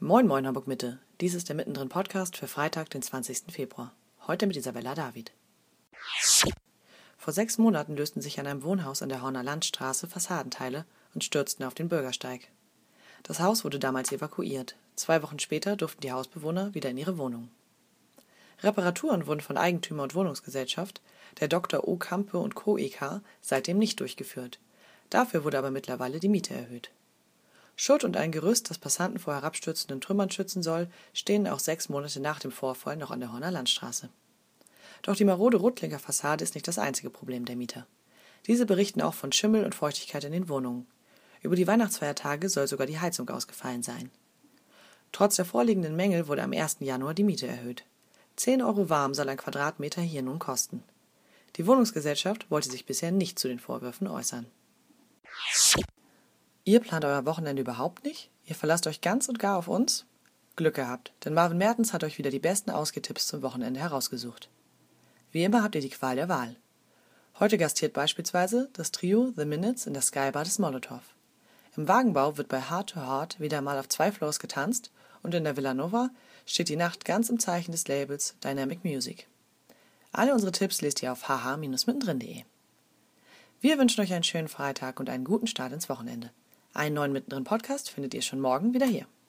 Moin Moin Hamburg Mitte. Dies ist der Mittendrin Podcast für Freitag, den 20. Februar. Heute mit Isabella David. Vor sechs Monaten lösten sich an einem Wohnhaus an der Horner Landstraße Fassadenteile und stürzten auf den Bürgersteig. Das Haus wurde damals evakuiert. Zwei Wochen später durften die Hausbewohner wieder in ihre Wohnung. Reparaturen wurden von Eigentümer und Wohnungsgesellschaft, der Dr. O. Kampe und Co. EK, seitdem nicht durchgeführt. Dafür wurde aber mittlerweile die Miete erhöht. Schuld und ein Gerüst, das Passanten vor herabstürzenden Trümmern schützen soll, stehen auch sechs Monate nach dem Vorfall noch an der Horner Landstraße. Doch die marode Ruttlinger Fassade ist nicht das einzige Problem der Mieter. Diese berichten auch von Schimmel und Feuchtigkeit in den Wohnungen. Über die Weihnachtsfeiertage soll sogar die Heizung ausgefallen sein. Trotz der vorliegenden Mängel wurde am 1. Januar die Miete erhöht. 10 Euro warm soll ein Quadratmeter hier nun kosten. Die Wohnungsgesellschaft wollte sich bisher nicht zu den Vorwürfen äußern. Ihr plant euer Wochenende überhaupt nicht? Ihr verlasst euch ganz und gar auf uns? Glück gehabt, denn Marvin Mertens hat euch wieder die besten Ausgetipps zum Wochenende herausgesucht. Wie immer habt ihr die Qual der Wahl. Heute gastiert beispielsweise das Trio The Minutes in der Skybar des Molotow. Im Wagenbau wird bei Heart to Heart wieder mal auf zwei Floors getanzt und in der Villa Nova steht die Nacht ganz im Zeichen des Labels Dynamic Music. Alle unsere Tipps lest ihr auf hh-mittendrin.de. Wir wünschen euch einen schönen Freitag und einen guten Start ins Wochenende. Einen neuen Mittendrin Podcast findet ihr schon morgen wieder hier.